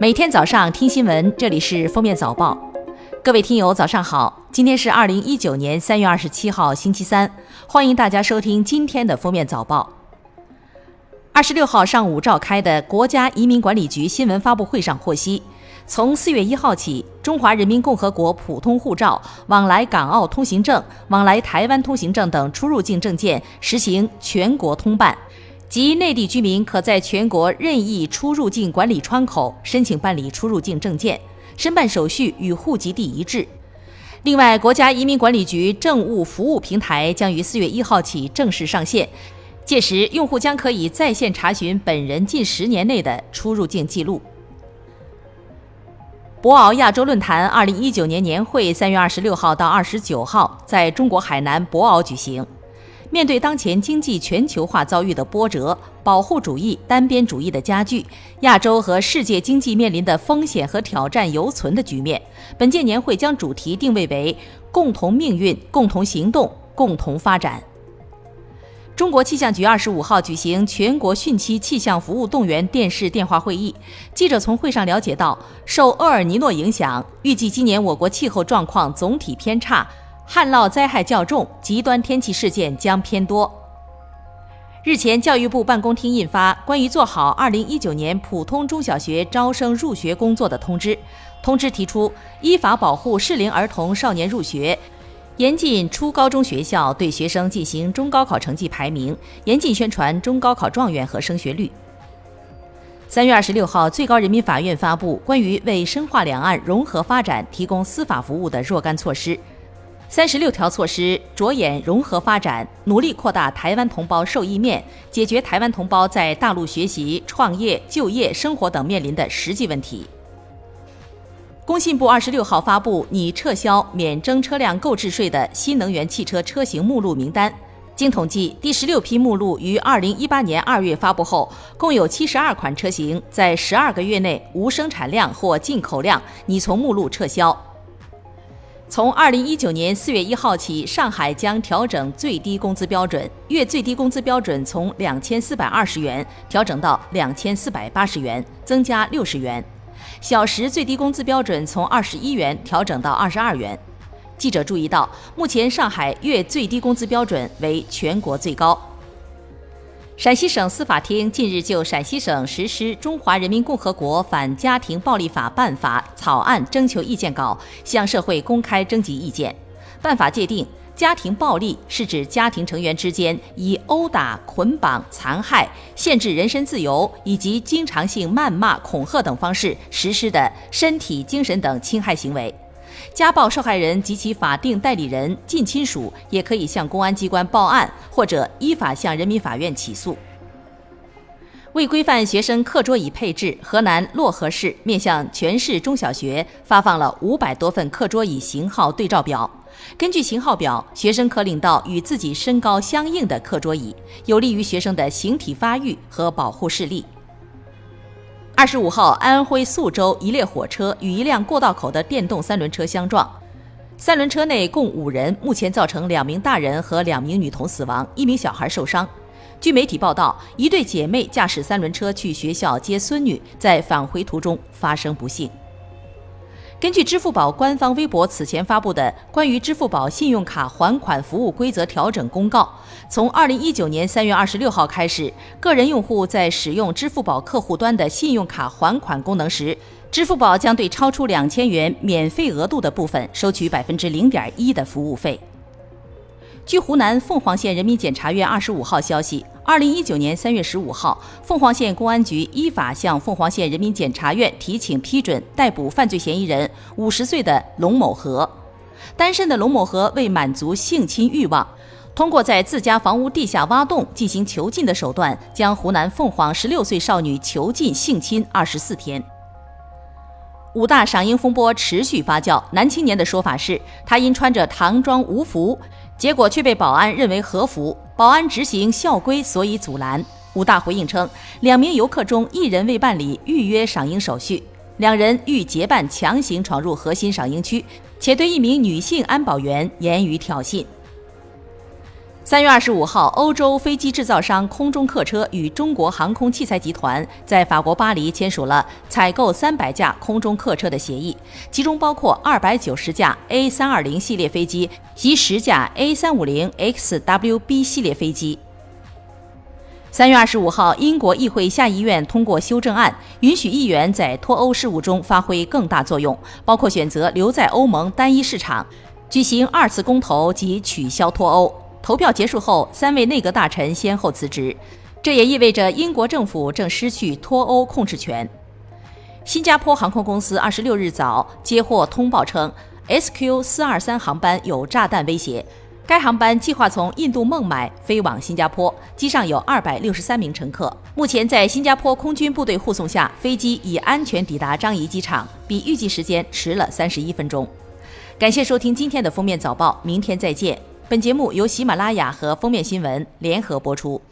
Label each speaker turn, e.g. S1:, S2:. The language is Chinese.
S1: 每天早上听新闻，这里是封面早报。各位听友，早上好！今天是二零一九年三月二十七号，星期三。欢迎大家收听今天的封面早报。二十六号上午召开的国家移民管理局新闻发布会上获悉，从四月一号起，中华人民共和国普通护照、往来港澳通行证、往来台湾通行证等出入境证件实行全国通办。即内地居民可在全国任意出入境管理窗口申请办理出入境证件，申办手续与户籍地一致。另外，国家移民管理局政务服务平台将于四月一号起正式上线，届时用户将可以在线查询本人近十年内的出入境记录。博鳌亚洲论坛二零一九年年会三月二十六号到二十九号在中国海南博鳌举行。面对当前经济全球化遭遇的波折，保护主义、单边主义的加剧，亚洲和世界经济面临的风险和挑战犹存的局面，本届年会将主题定位为“共同命运、共同行动、共同发展”。中国气象局二十五号举行全国汛期气象服务动员电视电话会议，记者从会上了解到，受厄尔尼诺影响，预计今年我国气候状况总体偏差。旱涝灾害较重，极端天气事件将偏多。日前，教育部办公厅印发《关于做好2019年普通中小学招生入学工作的通知》，通知提出，依法保护适龄儿童少年入学，严禁初高中学校对学生进行中高考成绩排名，严禁宣传中高考状元和升学率。三月二十六号，最高人民法院发布关于为深化两岸融合发展提供司法服务的若干措施。三十六条措施着眼融合发展，努力扩大台湾同胞受益面，解决台湾同胞在大陆学习、创业、就业、生活等面临的实际问题。工信部二十六号发布拟撤销免征车辆购置税的新能源汽车车型目录名单。经统计，第十六批目录于二零一八年二月发布后，共有七十二款车型在十二个月内无生产量或进口量，拟从目录撤销。从二零一九年四月一号起，上海将调整最低工资标准，月最低工资标准从两千四百二十元调整到两千四百八十元，增加六十元；小时最低工资标准从二十一元调整到二十二元。记者注意到，目前上海月最低工资标准为全国最高。陕西省司法厅近日就陕西省实施《中华人民共和国反家庭暴力法》办法草案征求意见稿向社会公开征集意见。办法界定，家庭暴力是指家庭成员之间以殴打、捆绑、残害、限制人身自由以及经常性谩骂、恐吓等方式实施的身体、精神等侵害行为。家暴受害人及其法定代理人、近亲属也可以向公安机关报案，或者依法向人民法院起诉。为规范学生课桌椅配置，河南漯河市面向全市中小学发放了五百多份课桌椅型号对照表。根据型号表，学生可领到与自己身高相应的课桌椅，有利于学生的形体发育和保护视力。二十五号，安徽宿州一列火车与一辆过道口的电动三轮车相撞，三轮车内共五人，目前造成两名大人和两名女童死亡，一名小孩受伤。据媒体报道，一对姐妹驾驶三轮车去学校接孙女，在返回途中发生不幸。根据支付宝官方微博此前发布的关于支付宝信用卡还款服务规则调整公告，从二零一九年三月二十六号开始，个人用户在使用支付宝客户端的信用卡还款功能时，支付宝将对超出两千元免费额度的部分收取百分之零点一的服务费。据湖南凤凰县人民检察院二十五号消息，二零一九年三月十五号，凤凰县公安局依法向凤凰县人民检察院提请批准逮捕犯罪嫌疑人五十岁的龙某和。单身的龙某和为满足性侵欲望，通过在自家房屋地下挖洞进行囚禁的手段，将湖南凤凰十六岁少女囚禁性侵二十四天。武大赏樱风波持续发酵，男青年的说法是，他因穿着唐装无服。结果却被保安认为合符，保安执行校规，所以阻拦。武大回应称，两名游客中一人未办理预约赏樱手续，两人欲结伴强行闯入核心赏樱区，且对一名女性安保员言语挑衅。三月二十五号，欧洲飞机制造商空中客车与中国航空器材集团在法国巴黎签署了采购三百架空中客车的协议，其中包括二百九十架 A 三二零系列飞机及十架 A 三五零 XWB 系列飞机。三月二十五号，英国议会下议院通过修正案，允许议员在脱欧事务中发挥更大作用，包括选择留在欧盟单一市场、举行二次公投及取消脱欧。投票结束后，三位内阁大臣先后辞职，这也意味着英国政府正失去脱欧控制权。新加坡航空公司二十六日早接获通报称，SQ 四二三航班有炸弹威胁。该航班计划从印度孟买飞往新加坡，机上有二百六十三名乘客。目前在新加坡空军部队护送下，飞机已安全抵达樟宜机场，比预计时间迟了三十一分钟。感谢收听今天的封面早报，明天再见。本节目由喜马拉雅和封面新闻联合播出。